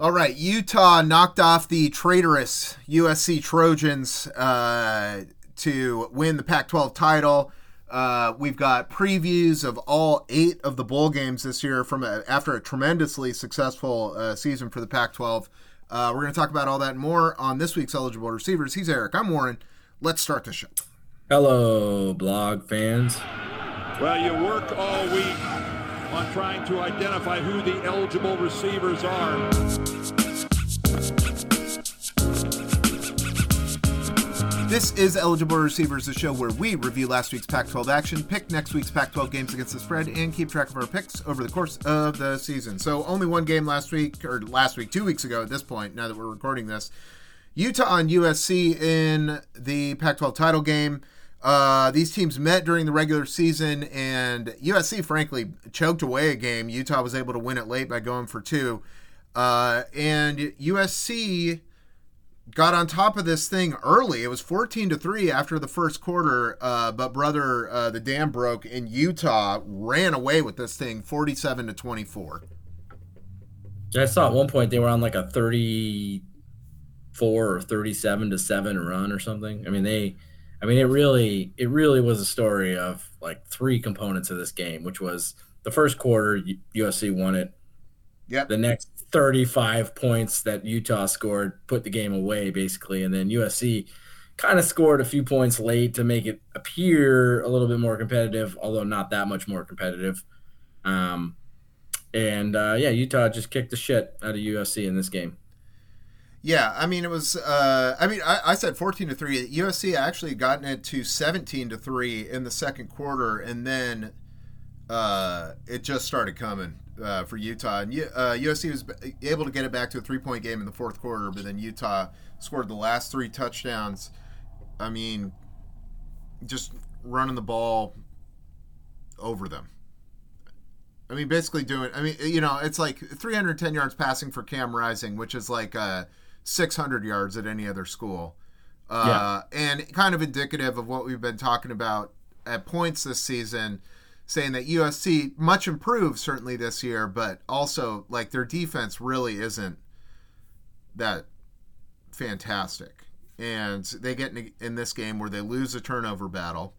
All right, Utah knocked off the traitorous USC Trojans uh, to win the Pac 12 title. Uh, we've got previews of all eight of the bowl games this year from a, after a tremendously successful uh, season for the Pac 12. Uh, we're going to talk about all that and more on this week's eligible receivers. He's Eric. I'm Warren. Let's start the show. Hello, blog fans. Well, you work all week on trying to identify who the eligible receivers are. This is Eligible Receivers, the show where we review last week's Pac 12 action, pick next week's Pac 12 games against the spread, and keep track of our picks over the course of the season. So, only one game last week, or last week, two weeks ago at this point, now that we're recording this. Utah on USC in the Pac 12 title game. Uh, these teams met during the regular season, and USC, frankly, choked away a game. Utah was able to win it late by going for two. Uh, and USC got on top of this thing early. It was 14 to 3 after the first quarter, uh, but brother, uh, the dam broke, and Utah ran away with this thing 47 to 24. I saw at one point they were on like a 34 or 37 to 7 run or something. I mean, they I mean, it really, it really was a story of like three components of this game, which was the first quarter, USC won it. Yep. The next 35 points that Utah scored put the game away, basically, and then USC kind of scored a few points late to make it appear a little bit more competitive, although not that much more competitive. Um, and uh, yeah, Utah just kicked the shit out of USC in this game. Yeah, I mean it was. Uh, I mean, I, I, said fourteen to three. USC actually gotten it to seventeen to three in the second quarter, and then uh, it just started coming uh, for Utah. And USC uh, was able to get it back to a three point game in the fourth quarter, but then Utah scored the last three touchdowns. I mean, just running the ball over them. I mean, basically doing. I mean, you know, it's like 310 yards passing for Cam Rising, which is like. Uh, 600 yards at any other school. Uh, yeah. And kind of indicative of what we've been talking about at points this season, saying that USC much improved certainly this year, but also like their defense really isn't that fantastic. And they get in, in this game where they lose a turnover battle,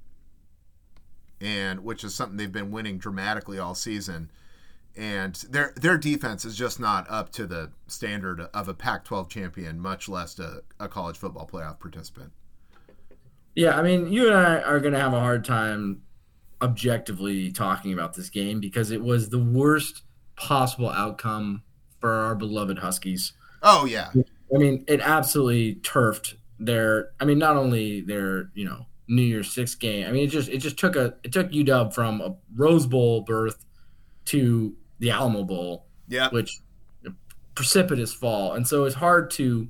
and which is something they've been winning dramatically all season and their their defense is just not up to the standard of a Pac-12 champion, much less a, a college football playoff participant. Yeah, I mean, you and I are going to have a hard time objectively talking about this game because it was the worst possible outcome for our beloved Huskies. Oh yeah. I mean, it absolutely turfed their I mean, not only their, you know, New Year's Six game. I mean, it just it just took a it took UW from a Rose Bowl berth to the Alamo Bowl, yeah, which precipitous fall, and so it's hard to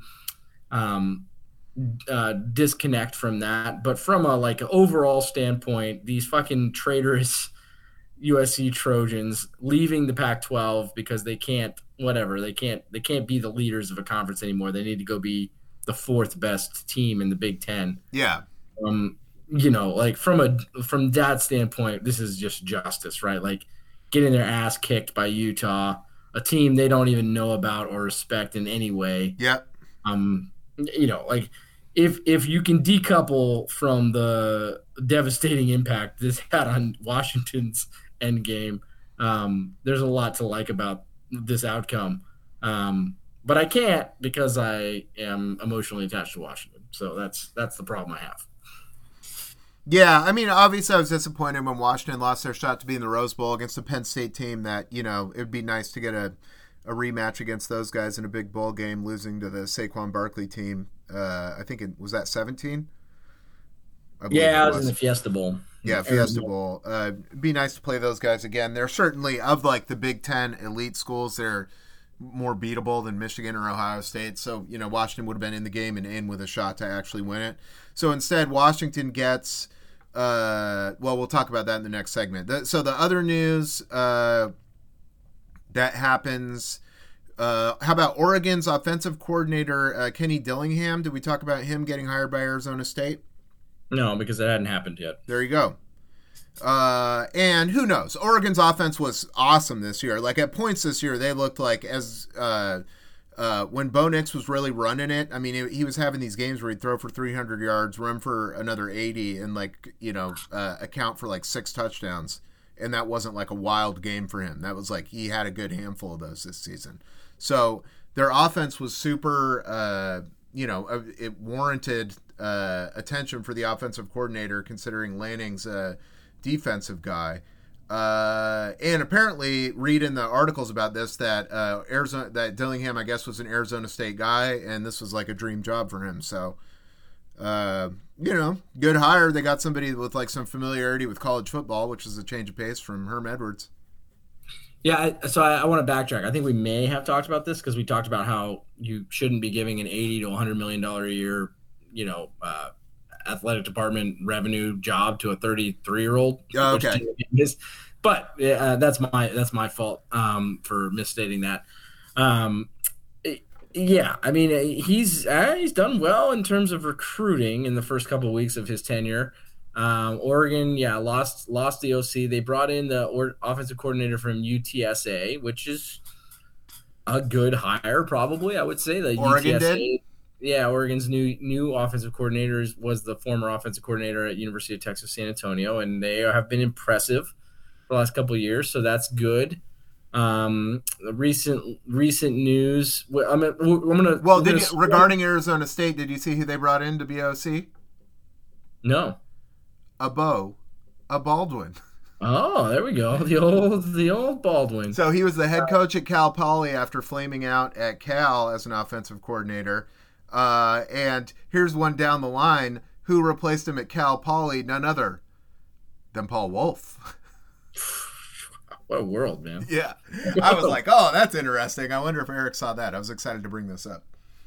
um, uh, disconnect from that. But from a like overall standpoint, these fucking traitorous USC Trojans leaving the Pac-12 because they can't whatever they can't they can't be the leaders of a conference anymore. They need to go be the fourth best team in the Big Ten. Yeah. Um, you know, like from a from that standpoint, this is just justice, right? Like getting their ass kicked by Utah, a team they don't even know about or respect in any way. Yeah. Um, you know, like if if you can decouple from the devastating impact this had on Washington's end game, um, there's a lot to like about this outcome. Um, but I can't because I am emotionally attached to Washington. So that's that's the problem I have. Yeah, I mean, obviously, I was disappointed when Washington lost their shot to be in the Rose Bowl against the Penn State team. That you know, it would be nice to get a, a rematch against those guys in a big bowl game, losing to the Saquon Barkley team. Uh, I think it was that seventeen. Yeah, I was. was. in the Fiesta Bowl. Yeah, Fiesta Bowl. Uh, it'd be nice to play those guys again. They're certainly of like the Big Ten elite schools. They're more beatable than Michigan or Ohio State. So you know, Washington would have been in the game and in with a shot to actually win it. So instead, Washington gets. Uh, well, we'll talk about that in the next segment. The, so the other news uh, that happens. Uh, how about Oregon's offensive coordinator uh, Kenny Dillingham? Did we talk about him getting hired by Arizona State? No, because it hadn't happened yet. There you go. Uh, and who knows? Oregon's offense was awesome this year. Like at points this year, they looked like as uh, uh, when Bo Nix was really running it, I mean, he, he was having these games where he'd throw for 300 yards, run for another 80, and like you know, uh, account for like six touchdowns. And that wasn't like a wild game for him. That was like he had a good handful of those this season. So their offense was super. Uh, you know, uh, it warranted uh, attention for the offensive coordinator, considering Lanning's defensive guy. Uh, and apparently, read in the articles about this that uh, Arizona, that Dillingham, I guess, was an Arizona State guy, and this was like a dream job for him. So, uh, you know, good hire. They got somebody with like some familiarity with college football, which is a change of pace from Herm Edwards. Yeah, I, so I, I want to backtrack. I think we may have talked about this because we talked about how you shouldn't be giving an eighty to one hundred million dollar a year, you know, uh, athletic department revenue job to a 33 year old. Oh, okay. But uh, that's my that's my fault um, for misstating that. Um, yeah, I mean he's uh, he's done well in terms of recruiting in the first couple of weeks of his tenure. Um, Oregon, yeah, lost lost the OC. They brought in the or- offensive coordinator from UTSA, which is a good hire, probably. I would say the Oregon UTSA, did? Yeah, Oregon's new new offensive coordinator was the former offensive coordinator at University of Texas San Antonio, and they have been impressive for the last couple of years. So that's good. Um, recent recent news. I'm, I'm gonna. Well, I'm did gonna you, regarding Arizona State, did you see who they brought in to be OC? No. A Beau, a Baldwin. Oh, there we go. The old the old Baldwin. So he was the head coach at Cal Poly after flaming out at Cal as an offensive coordinator. Uh, and here's one down the line who replaced him at Cal Poly, none other than Paul Wulff. What a world, man. yeah. I was like, oh, that's interesting. I wonder if Eric saw that. I was excited to bring this up.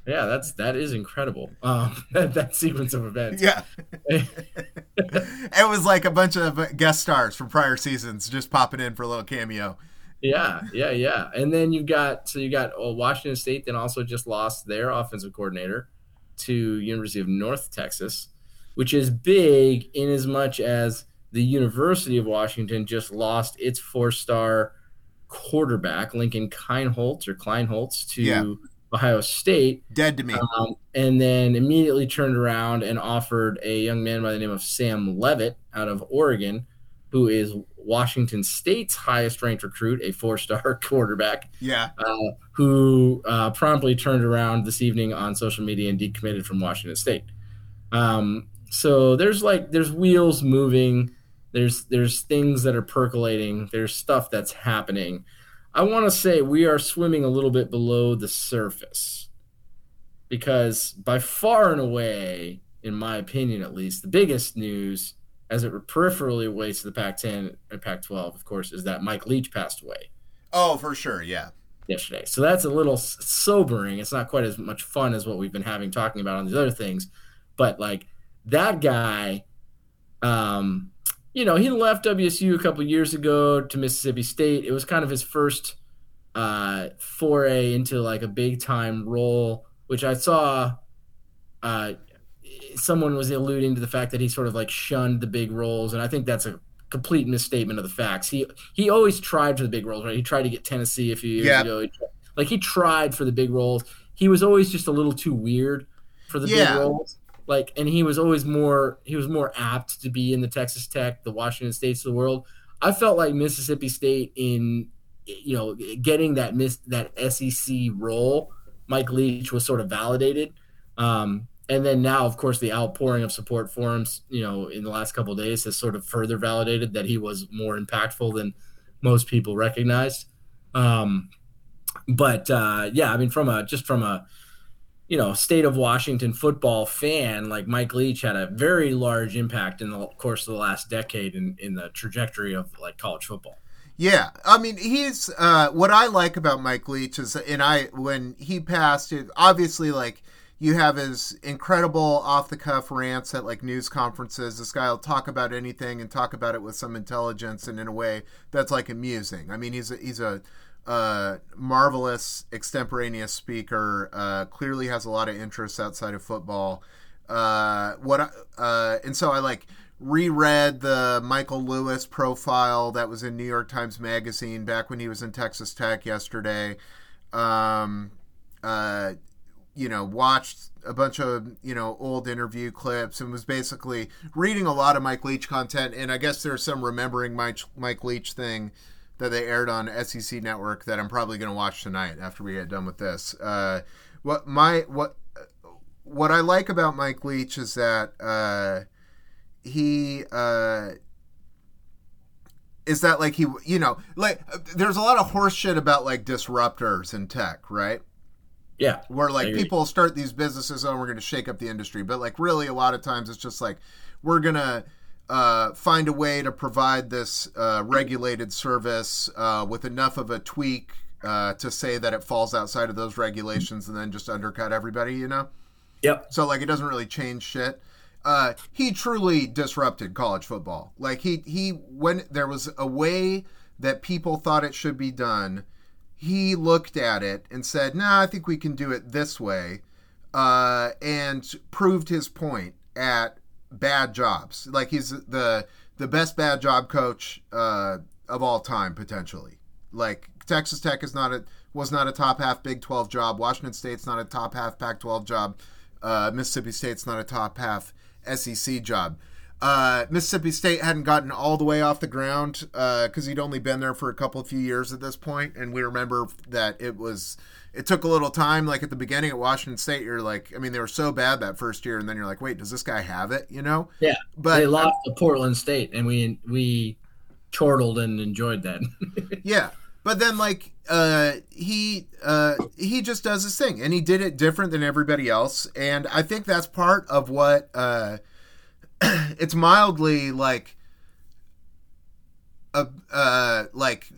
Yeah, that's that is incredible. Um, that, that sequence of events. Yeah. it was like a bunch of guest stars from prior seasons just popping in for a little cameo. Yeah, yeah, yeah. And then you got so you got oh, Washington State then also just lost their offensive coordinator to University of North Texas, which is big in as much as the University of Washington just lost its four-star quarterback Lincoln Kineholtz or Kleinholtz to Yeah. Ohio State. Dead to me. Um, and then immediately turned around and offered a young man by the name of Sam Leavitt out of Oregon, who is Washington State's highest ranked recruit, a four star quarterback, yeah. uh, who uh, promptly turned around this evening on social media and decommitted from Washington State. Um, so there's like there's wheels moving, there's there's things that are percolating, there's stuff that's happening. I want to say we are swimming a little bit below the surface because by far and away, in my opinion at least, the biggest news as it peripherally relates to the Pac-10 and Pac-12, of course, is that Mike Leach passed away Oh, for sure. Yeah. yesterday. So that's a little sobering. It's not quite as much fun as what we've been having talking about on these other things, but like that guy, um, you know, he left WSU a couple years ago to Mississippi State. It was kind of his first uh, foray into like a big time role, which I saw. Uh, someone was alluding to the fact that he sort of like shunned the big roles, and I think that's a complete misstatement of the facts. He he always tried for the big roles, right? He tried to get Tennessee a few years Yeah. ago. He like he tried for the big roles. He was always just a little too weird for the Yeah. big roles. Like, and he was always more he was more apt to be in the Texas Tech, the Washington States of the world. I felt like Mississippi State in you know getting that miss that SEC role. Mike Leach was sort of validated. Um, and then now, of course, the outpouring of support for him, you know, in the last couple of days has sort of further validated that he was more impactful than most people recognized. Um, but uh, yeah, I mean, from a just from a you know state of Washington football fan, like Mike Leach had a very large impact in the course of the last decade in, in the trajectory of like college football. Yeah, I mean, he's uh, what I like about Mike Leach is, and I when he passed, it, obviously, like you have his incredible off the cuff rants at like news conferences. This guy will talk about anything and talk about it with some intelligence and in a way that's like amusing. I mean, he's a, he's a uh, marvelous extemporaneous speaker. Uh, clearly has a lot of interests outside of football. Uh, what I- uh, and so I like reread the Michael Lewis profile that was in New York Times Magazine back when he was in Texas Tech yesterday. Um, uh, you know, watched a bunch of you know old interview clips and was basically reading a lot of Mike Leach content. And I guess there's some remembering Mike Mike Leach thing that they aired on SEC Network that I'm probably going to watch tonight after we get done with this. Uh, what my what what I like about Mike Leach is that uh, he uh, is that like he you know like there's a lot of horse shit about like disruptors in tech, right? Yeah. Where like people start these businesses, oh, we're going to shake up the industry, but like really, a lot of times it's just like we're going to uh, find a way to provide this uh, regulated service uh, with enough of a tweak uh, to say that it falls outside of those regulations and then just undercut everybody, you know? Yep. So like it doesn't really change shit. Uh, he truly disrupted college football. Like he he when there was a way that people thought it should be done, he looked at it and said, "Nah, I think we can do it this way," uh, and proved his point at bad jobs. Like he's the the best bad job coach uh, of all time potentially. Like Texas Tech is not a was not a top half Big 12 job. Washington State's not a top half Pac 12 job. Uh, Mississippi State's not a top half SEC job. Uh, Mississippi State hadn't gotten all the way off the ground because uh, he'd only been there for a couple of few years at this point, and we remember that it was it took a little time. Like at the beginning at Washington State, you're like, I mean, they were so bad that first year, and then you're like, wait, does this guy have it? You know? Yeah. But they lost to Portland State, and we we chortled and enjoyed that. yeah, but then like uh, he uh, he just does his thing, and he did it different than everybody else, and I think that's part of what uh, it's mildly like a uh, like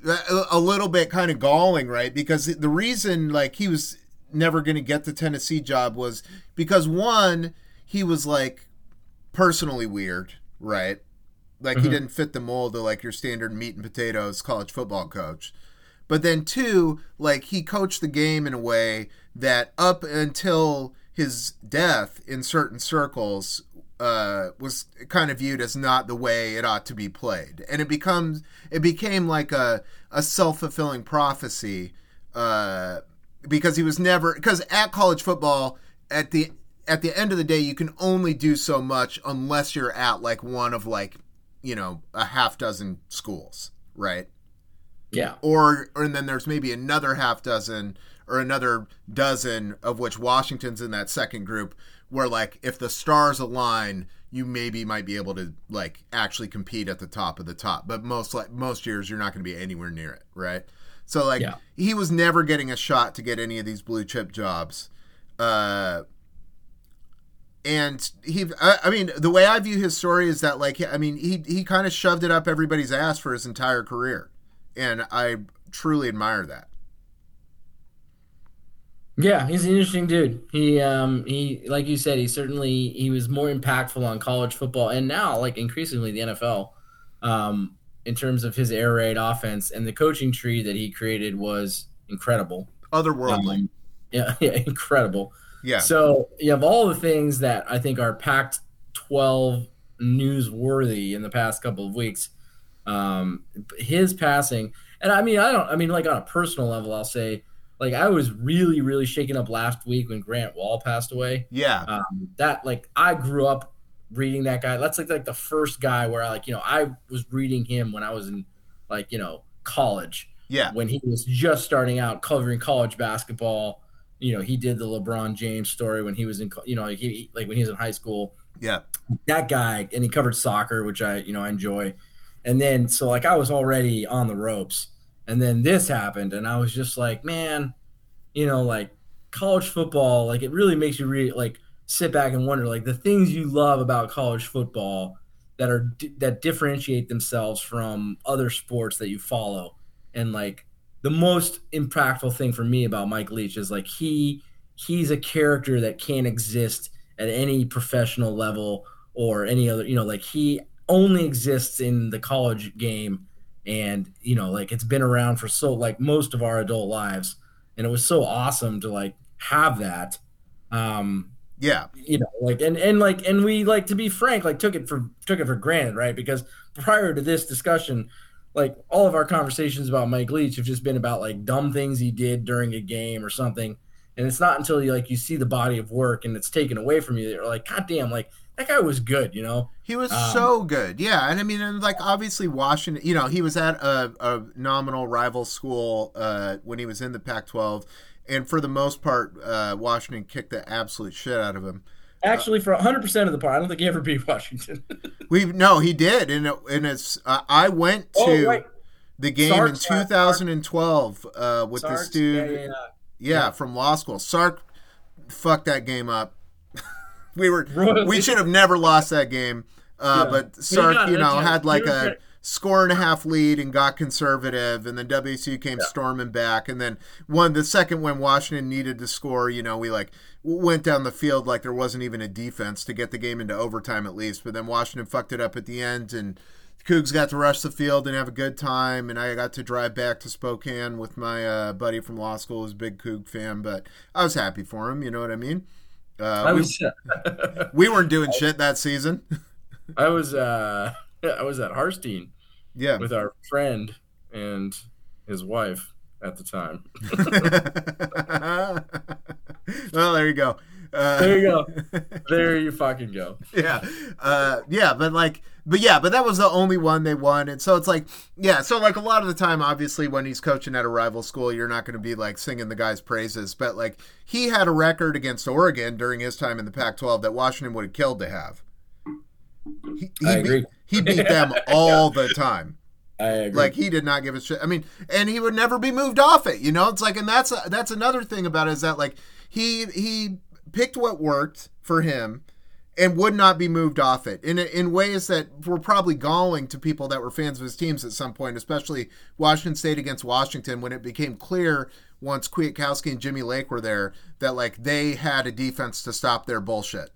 a little bit kind of galling, right? Because the reason like he was never going to get the Tennessee job was because one he was like personally weird, right? Like mm-hmm. he didn't fit the mold of like your standard meat and potatoes college football coach. But then two, like he coached the game in a way that up until his death in certain circles uh, was kind of viewed as not the way it ought to be played, and it becomes it became like a a self fulfilling prophecy uh, because he was never because at college football at the at the end of the day you can only do so much unless you're at like one of like you know a half dozen schools, right? Yeah. Or, or and then there's maybe another half dozen or another dozen of which Washington's in that second group where like if the stars align you maybe might be able to like actually compete at the top of the top but most like most years you're not going to be anywhere near it right so like yeah. he was never getting a shot to get any of these blue chip jobs uh and he I, I mean the way i view his story is that like i mean he he kind of shoved it up everybody's ass for his entire career and I truly admire that. Yeah, he's an interesting dude. He um he like you said, he certainly he was more impactful on college football and now like increasingly the NFL. Um in terms of his air raid offense and the coaching tree that he created was incredible. Otherworldly. Um, yeah, yeah, incredible. Yeah. So you have all the things that I think are Pac 12 newsworthy in the past couple of weeks. Um, his passing, and I mean, I don't, I mean, like on a personal level, I'll say, like I was really, really shaken up last week when Grant Wahl passed away. Yeah, um, that like I grew up reading that guy. That's like like the first guy where I like you know I was reading him when I was in like you know college. Yeah, when he was just starting out covering college basketball. You know, he did the LeBron James story when he was in, you know, he like when he was in high school. Yeah, that guy, and he covered soccer, which I, you know, I enjoy. And then so like I was already on the ropes. And then this happened and I was just like, man, you know, like college football, like it really makes you really like sit back and wonder like the things you love about college football that are that differentiate themselves from other sports that you follow. And like the most impactful thing for me about Mike Leach is like he he's a character that can't exist at any professional level or any other, you know, like he only exists in the college game and you know like it's been around for so like most of our adult lives and it was so awesome to like have that um yeah. you know like and and like and we like to be frank like took it for took it for granted right? Because prior to this discussion like all of our conversations about mike leach have just been about like dumb things he did during a game or something And it's not until you like you see the body of work and it's taken away from you that you're like, God damn, like that guy was good, you know. He was Um, so good, yeah. And I mean, and like obviously Washington, you know, he was at a, a nominal rival school uh, when he was in the Pac-12, and for the most part, uh, Washington kicked the absolute shit out of him. Actually, for 100 percent of the part, I don't think he ever beat Washington. We no, he did, and it, and it's uh, I went to oh, right. the game Sark's, in uh, 2012 uh, with Sark's? this dude, Yeah, yeah, yeah, yeah. from law school. Sark fucked that game up. We were Royally. we should have never lost that game, uh, Yeah. but Sark, you know, had like a score and a half lead and got conservative, and then WSU came storming back, and then one the second when Washington needed to score, you know, we like went down the field like there wasn't even a defense to get the game into overtime at least, but then Washington fucked it up at the end and. Cougs got to rush the field and have a good time, and I got to drive back to Spokane with my uh, buddy from law school, who's a big Coug fan. But I was happy for him. You know what I mean? Uh, I we- was, we weren't doing shit that season. I was, uh, I was at Harstein yeah. with our friend and his wife at the time. well, there you go. Uh, There you go. There you fucking go. yeah, uh, yeah, but like, but yeah, but that was the only one they won, and so it's like, yeah, so like a lot of the time, obviously, when he's coaching at a rival school, you're not going to be like singing the guy's praises, but like he had a record against Oregon during his time in the Pac-12 that Washington would have killed to have. He, he I beat, agree. He beat them all the time. I agree. Like he did not give a shit. I mean, and he would never be moved off it. You know, it's like, and that's that's another thing about it is that like he he picked what worked for him and would not be moved off it in in ways that were probably galling to people that were fans of his teams at some point, especially Washington State against Washington when it became clear once Kwiatkowski and Jimmy Lake were there that like they had a defense to stop their bullshit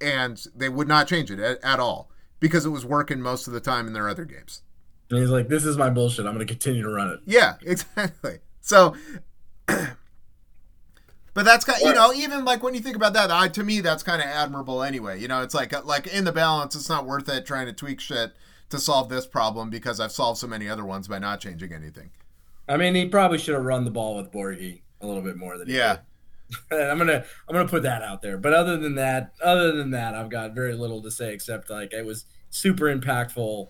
and they would not change it at, at all because it was working most of the time in their other games. and he's like, "This is my bullshit. I'm going to continue to run it." Yeah, exactly. So, but that's kind, of, you know, even like when you think about that, I, to me, that's kind of admirable anyway. You know, it's like like in the balance, it's not worth it trying to tweak shit to solve this problem because I've solved so many other ones by not changing anything. I mean, he probably should have run the ball with Borghi a little bit more than he Yeah, did. I'm gonna I'm gonna put that out there. But other than that, other than that, I've got very little to say except like it was super impactful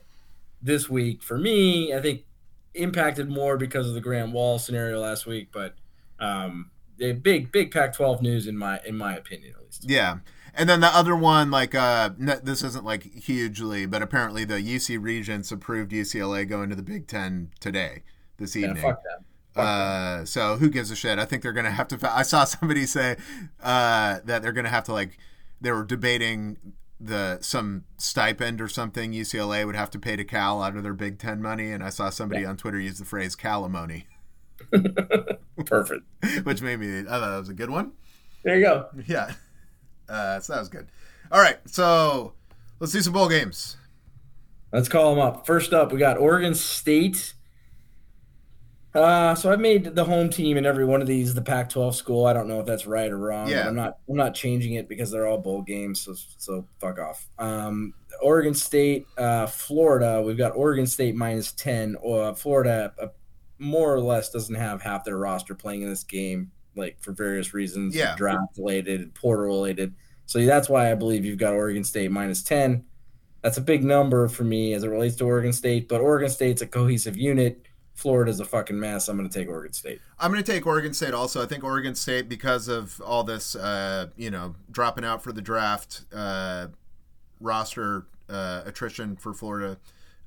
this week for me. I think impacted more because of the Grant Wahl scenario last week, but um, a big big Pac-12 news in my in my opinion at least. yeah. And then the other one, like, uh, n- this isn't like hugely, but apparently the UC Regents approved UCLA going to the Big Ten today, this evening. Yeah, fuck that. Fuck Uh, so who gives a shit? I think they're gonna have to. I saw somebody say uh, that they're gonna have to like. They were debating the some stipend or something UCLA would have to pay to Cal out of their Big Ten money, and I saw somebody on Twitter use the phrase "calimony,". Perfect. which made me. I thought that was a good one. There you go. Yeah. Uh, so that was good. All right, so let's do some bowl games. Let's call them up. First up, we got Oregon State. Uh, so I've made the home team in every one of these the Pac-12 school. I don't know if that's right or wrong. Yeah. I'm not. I'm not changing it because they're all bowl games. So so fuck off. Um, Oregon State, uh, Florida. We've got Oregon State minus ten. Uh, Florida more or less doesn't have half their roster playing in this game, like for various reasons, Yeah. draft related, portal related. So that's why I believe you've got Oregon State minus ten. That's a big number for me as it relates to Oregon State, but Oregon State's a cohesive unit. Florida's a fucking mess. I'm going to take Oregon State. I'm going to take Oregon State also. I think Oregon State, because of all this, uh, you know, dropping out for the draft, uh, roster uh, attrition for Florida,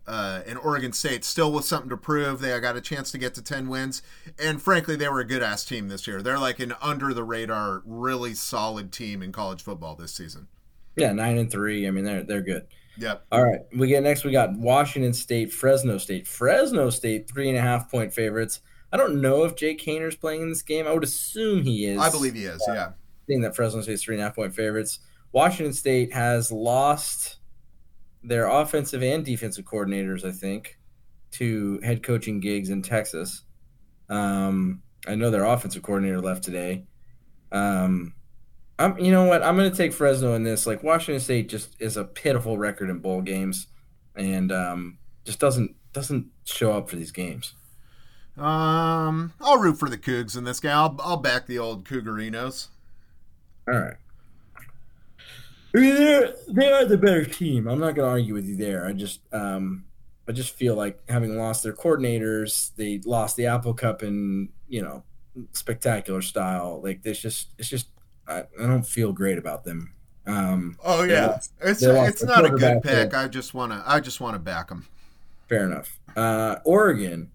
uh, and Oregon State still with something to prove. They got a chance to get to 10 wins. And frankly, they were a good ass team this year. They're like an under the radar, really solid team in college football this season. Yeah, nine and three. I mean, they're they're good. Yep. All right, we get next. We got Washington State, Fresno State. Fresno State three and a half point favorites. I don't know if Jake Haener's playing in this game. I would assume he is. I believe he is. Yeah. Seeing that Fresno State's three and a half point favorites. Washington State has lost their offensive and defensive coordinators, I think, to head coaching gigs in Texas. Um, I know their offensive coordinator left today. Um, I'm, you know what? I'm going to take Fresno in this. Like Washington State just is a pitiful record in bowl games, and um, just doesn't doesn't show up for these games. Um, I'll root for the Cougs in this game. I'll, I'll back the old Cougarinos. All right. I mean, they're, they are the better team. I'm not going to argue with you there. I just, um, I just feel like having lost their coordinators, they lost the Apple Cup in you know spectacular style. Like this, just it's just I, I don't feel great about them. Um, oh yeah, lost, it's it's not a good pick. I just want to I just want to back them. Fair enough. Uh, Oregon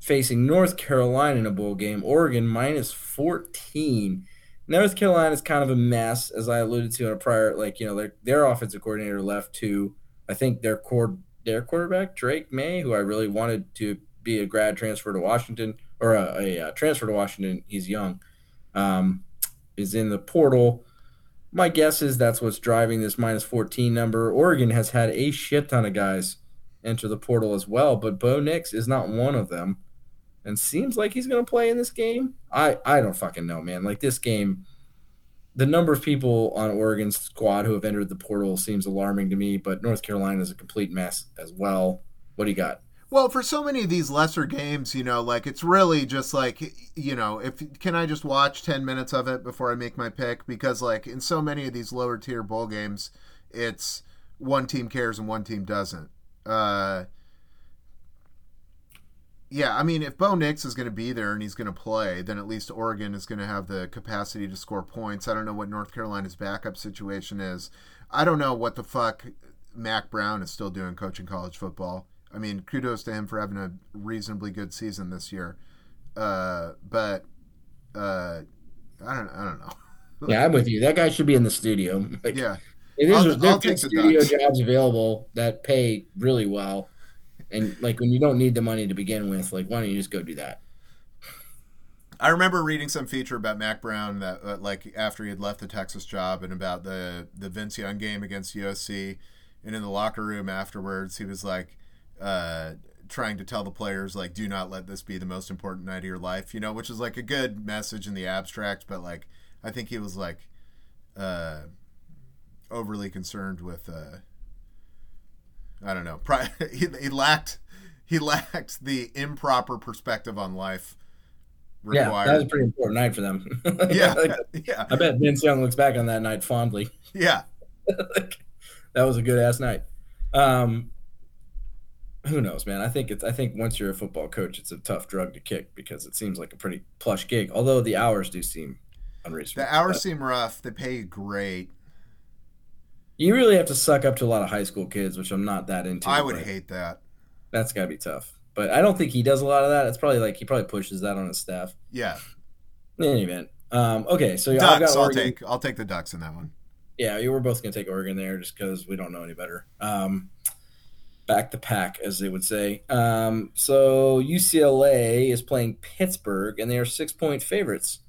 facing North Carolina in a bowl game. Oregon minus 14. North Carolina is kind of a mess, as I alluded to in a prior, like, you know, their, their offensive coordinator left to, I think, their core, their quarterback, Drake Maye, who I really wanted to be a grad transfer to Washington or a, a, a transfer to Washington. He's young, um, is in the portal. My guess is that's what's driving this minus 14 number. Oregon has had a shit ton of guys enter the portal as well, but Bo Nix is not one of them and seems like he's going to play in this game. I I don't fucking know, man. Like this game, the number of people on Oregon's squad who have entered the portal seems alarming to me. But North Carolina is a complete mess as well. What do you got? Well, for so many of these lesser games, you know, like it's really just like, you know, if can I just watch 10 minutes of it before I make my pick because like in so many of these lower tier bowl games, it's one team cares and one team doesn't. Uh yeah, I mean, if Bo Nix is going to be there and he's going to play, then at least Oregon is going to have the capacity to score points. I don't know what North Carolina's backup situation is. I don't know what the fuck Mack Brown is still doing coaching college football. I mean, kudos to him for having a reasonably good season this year. Uh, but uh, I don't, I don't know. yeah, I'm with you. That guy should be in the studio. Like, yeah, it is. There's studio jobs available that pay really well and like when you don't need the money to begin with, like why don't you just go do that? I remember reading some feature about Mack Brown that uh, like after he had left the Texas job and about the the Vince Young game against USC, and in the locker room afterwards, he was like. Uh, trying to tell the players like do not let this be the most important night of your life you know which is like a good message in the abstract but like i think he was like uh overly concerned with uh I don't know. He, he lacked he lacked the improper perspective on life. Required. Yeah, that was a pretty important night for them. yeah, yeah. I bet Vince Young looks back on that night fondly. Yeah, that was a good ass night. Um, who knows, man? I think it's. I think once you're a football coach, it's a tough drug to kick because it seems like a pretty plush gig. Although the hours do seem unreasonable. The hours but, seem rough. They pay great you really have to suck up to a lot of high school kids, which I'm not that into. I would hate that. That's got to be tough. But I don't think he does a lot of that. It's probably like he probably pushes that on his staff. Yeah. In any event, um, okay. So Ducks, I'll take I'll take the Ducks in that one. Yeah, we were both gonna take Oregon there just because we don't know any better. Um, back the pack, as they would say. Um, so UCLA is playing Pittsburgh, and they are six point favorites.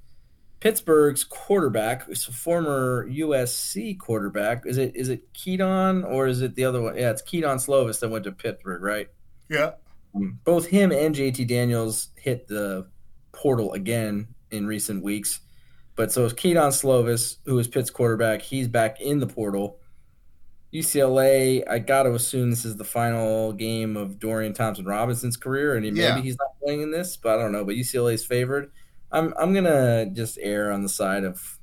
Pittsburgh's quarterback is a former USC quarterback. Is it is it Kedon or is it the other one? Yeah, it's Kedon Slovis that went to Pittsburgh, right? Yeah. Um, both him and JT Daniels hit the portal again in recent weeks. But so it's Kedon Slovis, who is Pitt's quarterback. He's back in the portal. UCLA, I got to assume this is the final game of Dorian Thompson Robinson's career, and maybe yeah. he's not playing in this, but I don't know. But UCLA is favored. I'm I'm gonna just err on the side of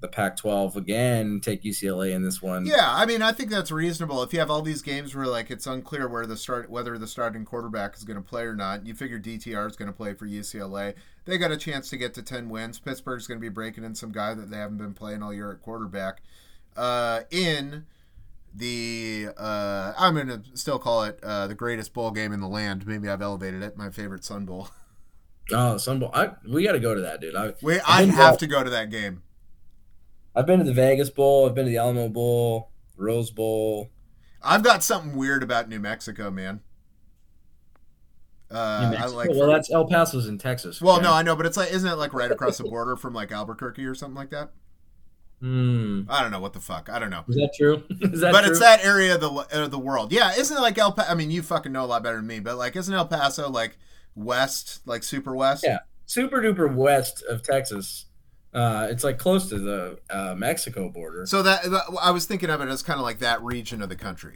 the Pac-12 again. Take UCLA in this one. Yeah, I mean, I think that's reasonable. If you have all these games where like it's unclear where the start whether the starting quarterback is going to play or not, you figure DTR is going to play for UCLA. They got a chance to get to ten wins. Pittsburgh's going to be breaking in some guy that they haven't been playing all year at quarterback. Uh, in the uh, I'm going to still call it uh, the greatest bowl game in the land. Maybe I've elevated it. My favorite Sun Bowl. Oh, Sun Bowl. I, we got to go to that, dude. I, Wait, I have to, to go to that game. I've been to the Vegas Bowl. I've been to the Alamo Bowl, Rose Bowl. I've got something weird about New Mexico, man. Uh, I like well, that's El Paso's in Texas. Well, yeah. no, I know, but it's like, isn't it like right across the border from like Albuquerque or something like that? Hmm. I don't know what the fuck. I don't know. Is that true? Is that but true? it's that area of the of the world. Yeah, isn't it like El? Pa- I mean, you fucking know a lot better than me, but like, isn't El Paso like west, like super west. Yeah, super duper west of Texas. Uh, it's like close to the uh, Mexico border. So that I was thinking of it as kind of like that region of the country.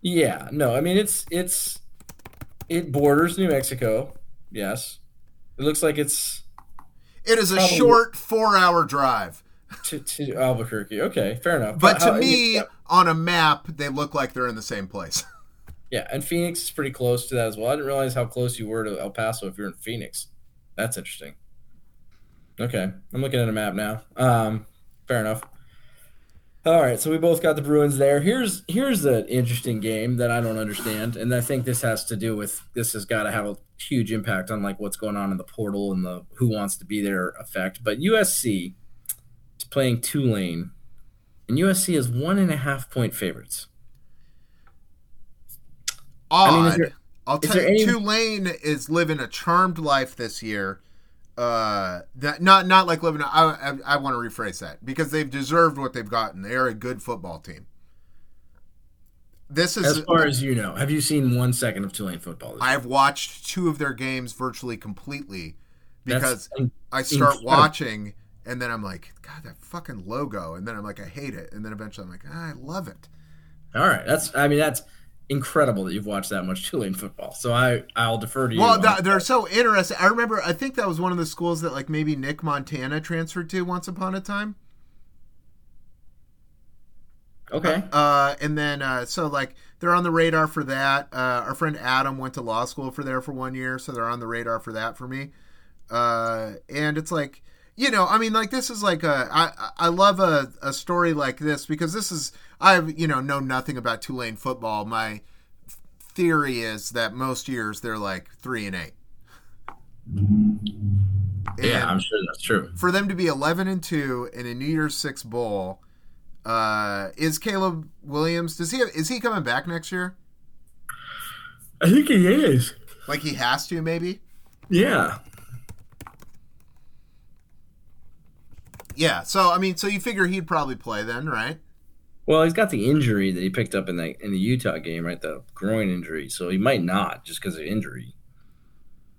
Yeah, no, I mean it's it's It borders New Mexico. Yes. It looks like it's It is a short four-hour drive, to, to Albuquerque. Okay, fair enough. but to how- me, yeah, on a map, they look like they're in the same place. yeah, and Phoenix is pretty close to that as well. I didn't realize how close you were to El Paso if you're in Phoenix. That's interesting. Okay, I'm looking at a map now. Um, fair enough. All right, so we both got the Bruins there. Here's here's an interesting game that I don't understand, and I think this has to do with this has got to have a huge impact on like what's going on in the portal and the who wants to be there effect. But USC is playing Tulane, and USC is one and a half point favorites. Odd. I mean, is there- I'll is tell you, any- Tulane is living a charmed life this year. Uh, that not not like living. I I, I want to rephrase that because they've deserved what they've gotten. They are a good football team. This is As far as you know, have you seen one second of Tulane football? This I've watched two of their games virtually completely because That's- I start incredible. watching and then I'm like, God, that fucking logo, and then I'm like, I hate it, and then eventually I'm like, ah, I love it. all right. That's I mean that's incredible that you've watched that much Tulane football. So I I'll defer to you. Well, th- they're so interesting. I remember, I think that was one of the schools that like maybe Nick Montana transferred to once upon a time. okay. Uh, and then uh, so like they're on the radar for that. Uh, our friend Adam went to law school for there for one year, so they're on the radar for that for me. Uh, and it's like you know, I mean, like this is like a I I love a a story like this because this is I've you know know nothing about Tulane football. My theory is that most years they're like three and eight. yeah, And- I'm sure that's true. for them to be 11 and 2 in a New Year's 6 bowl uh is Caleb Williams does he is he coming back next year I think he is. like he has to maybe Yeah. Yeah so I mean so you figure he'd probably play then right Well, he's got the injury that he picked up in the in the Utah game, right? The groin injury. So he might not just because of injury.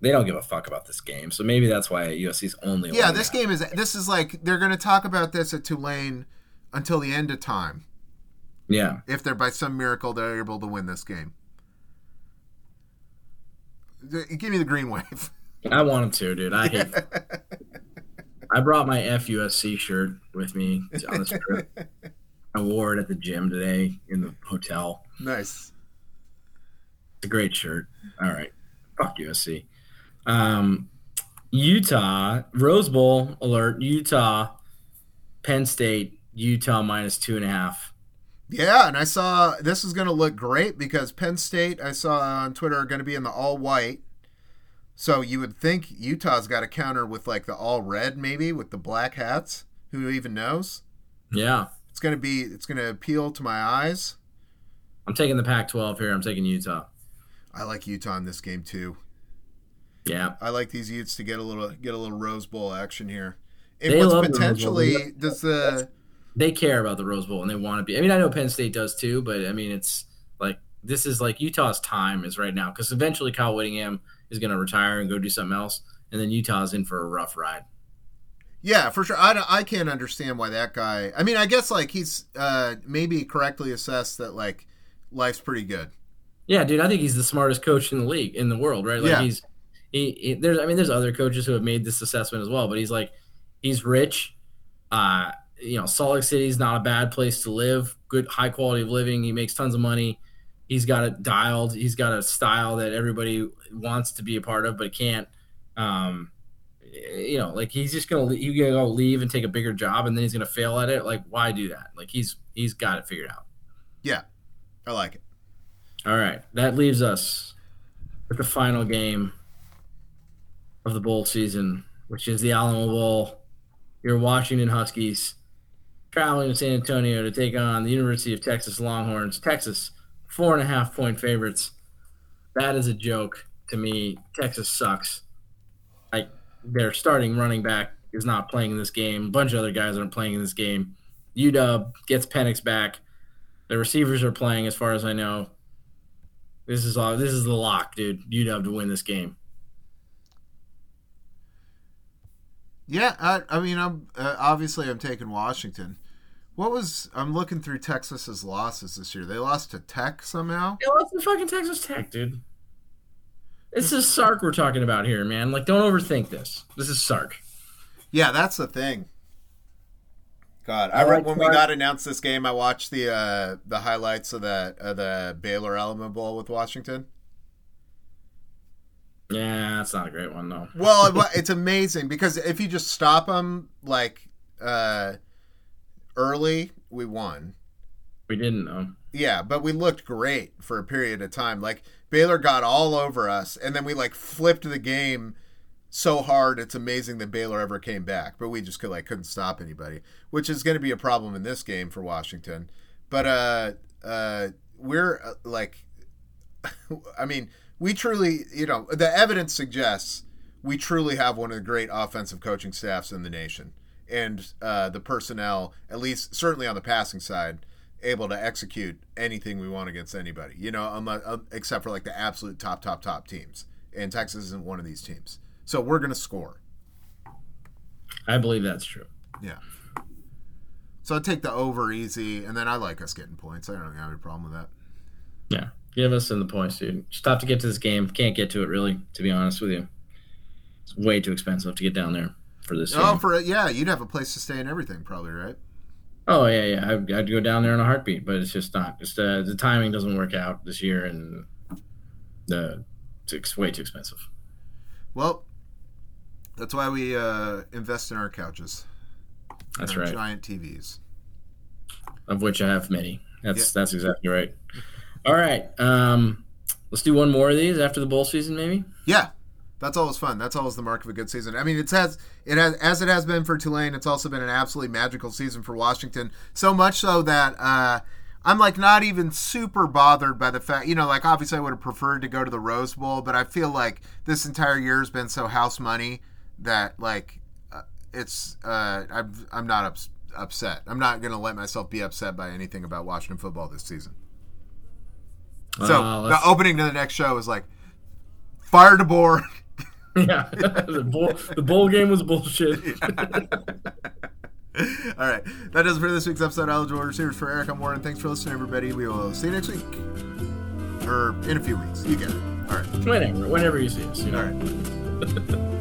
They don't give a fuck about this game, so maybe that's why USC's only. yeah this now. game is this is like they're going to talk about this at Tulane until the end of time Yeah, if they're by some miracle they're able to win this game give me the green wave I want him to, dude. I hate. I brought my FUSC shirt with me on this trip. I wore it at the gym today in the hotel. nice It's a great shirt. All right. Fuck USC. Um, Utah, Rose Bowl alert. Utah, Penn State, Utah minus two and a half. Yeah, and I saw this is going to look great because Penn State, I saw on Twitter, are going to be in the all white. So you would think Utah's got a counter with like the all red, maybe with the black hats. Who even knows? Yeah. It's going to be. It's going to appeal to my eyes. I'm taking the Pac 12 here. I'm taking Utah. I like Utah in this game too. Yeah. I like these Utes to get a little get a little Rose Bowl action here. And They what's love the potentially does the They care about the Rose Bowl and they want to be. I mean, I know Penn State does too, but I mean, it's like this is like Utah's time is right now because eventually Kyle Whittingham is going to retire and go do something else. And then Utah's in for a rough ride. Yeah, for sure. I, I can't understand why that guy. I mean, I guess like he's uh, maybe correctly assessed that like life's pretty good. Yeah, dude, I think he's the smartest coach in the league in the world, right? Like Yeah. he's he, he there's I mean there's other coaches who have made this assessment as well, but he's like he's rich. Uh, you know, Salt Lake City's not a bad place to live. Good high quality of living. He makes tons of money. He's got it dialed. He's got a style that everybody wants to be a part of, but can't. Um, you know, like he's just gonna he's gonna go leave and take a bigger job, and then he's gonna fail at it. Like, why do that? Like he's he's got it figured out. Yeah, I like it. All right, that leaves us with the final game of the bowl season, which is the Alamo Bowl. Your Washington Huskies traveling to San Antonio to take on the University of Texas Longhorns. Texas, four and a half point favorites. That is a joke to me. Texas sucks. Like their starting running back is not playing in this game. A bunch of other guys aren't playing in this game. UW gets Penix back. The receivers are playing, as far as I know. This is all. This is the lock, dude. UW to win this game. Yeah, I, I mean, I'm uh, obviously I'm taking Washington. What was I'm looking through Texas's losses this year? They lost to Tech somehow. Yeah, what's the fucking Texas Tech, dude? This is Sark we're talking about here, man. Like, don't overthink this. This is Sark. Yeah, that's the thing. God, I, I like when we got announced this game, I watched the uh, the highlights of the of the Baylor Alamo Bowl with Washington. Yeah, that's not a great one though. Well, it- it's amazing because if you just stop them like uh, early, we won. We didn't know. Yeah, but we looked great for a period of time. Like Baylor got all over us, and then we like flipped the game so hard. It's amazing that Baylor ever came back, but we just could like couldn't stop anybody, which is going to be a problem in this game for Washington. But uh, uh, we're uh, like, I mean, we truly, you know, the evidence suggests we truly have one of the great offensive coaching staffs in the nation, and uh, the personnel, at least certainly on the passing side, able to execute anything we want against anybody. You know, unless, uh, except for like the absolute top, top, top teams. And Texas isn't one of these teams, so we're gonna score. I believe that's true. Yeah. So I take the over easy, and then I like us getting points. I don't have any problem with that. Yeah, give us in the points, dude. Just have to get to this game. Can't get to it really, to be honest with you. It's way too expensive to get down there for this. Oh, for yeah, you'd have a place to stay and everything, probably, right? Oh yeah, yeah. I'd, I'd go down there in a heartbeat, but it's just not. Just uh, the timing doesn't work out this year, and the it's way too expensive. Well, that's why we uh, invest in our couches. That's right. Giant TVs. Of which I have many. That's that's exactly right. All right, um, let's do one more of these after the bowl season, maybe. Yeah, that's always fun. That's always the mark of a good season. I mean, it has it has as it has been for Tulane. It's also been an absolutely magical season for Washington. So much so that uh, I'm like not even super bothered by the fact. You know, like obviously I would have preferred to go to the Rose Bowl, but I feel like this entire year has been so house money that like uh, it's uh, I'm I'm not ups- upset. I'm not gonna let myself be upset by anything about Washington football this season. So Uh, the opening to the next show is like fire DeBoer. yeah, the bowl the bowl game was bullshit. All right. That does it for this week's episode of Eligible Receivers for Eric. I'm Warren. Thanks for listening, everybody. We will see you next week. Or in a few weeks. You get it. All right. whenever, whenever you see us, you know. All right.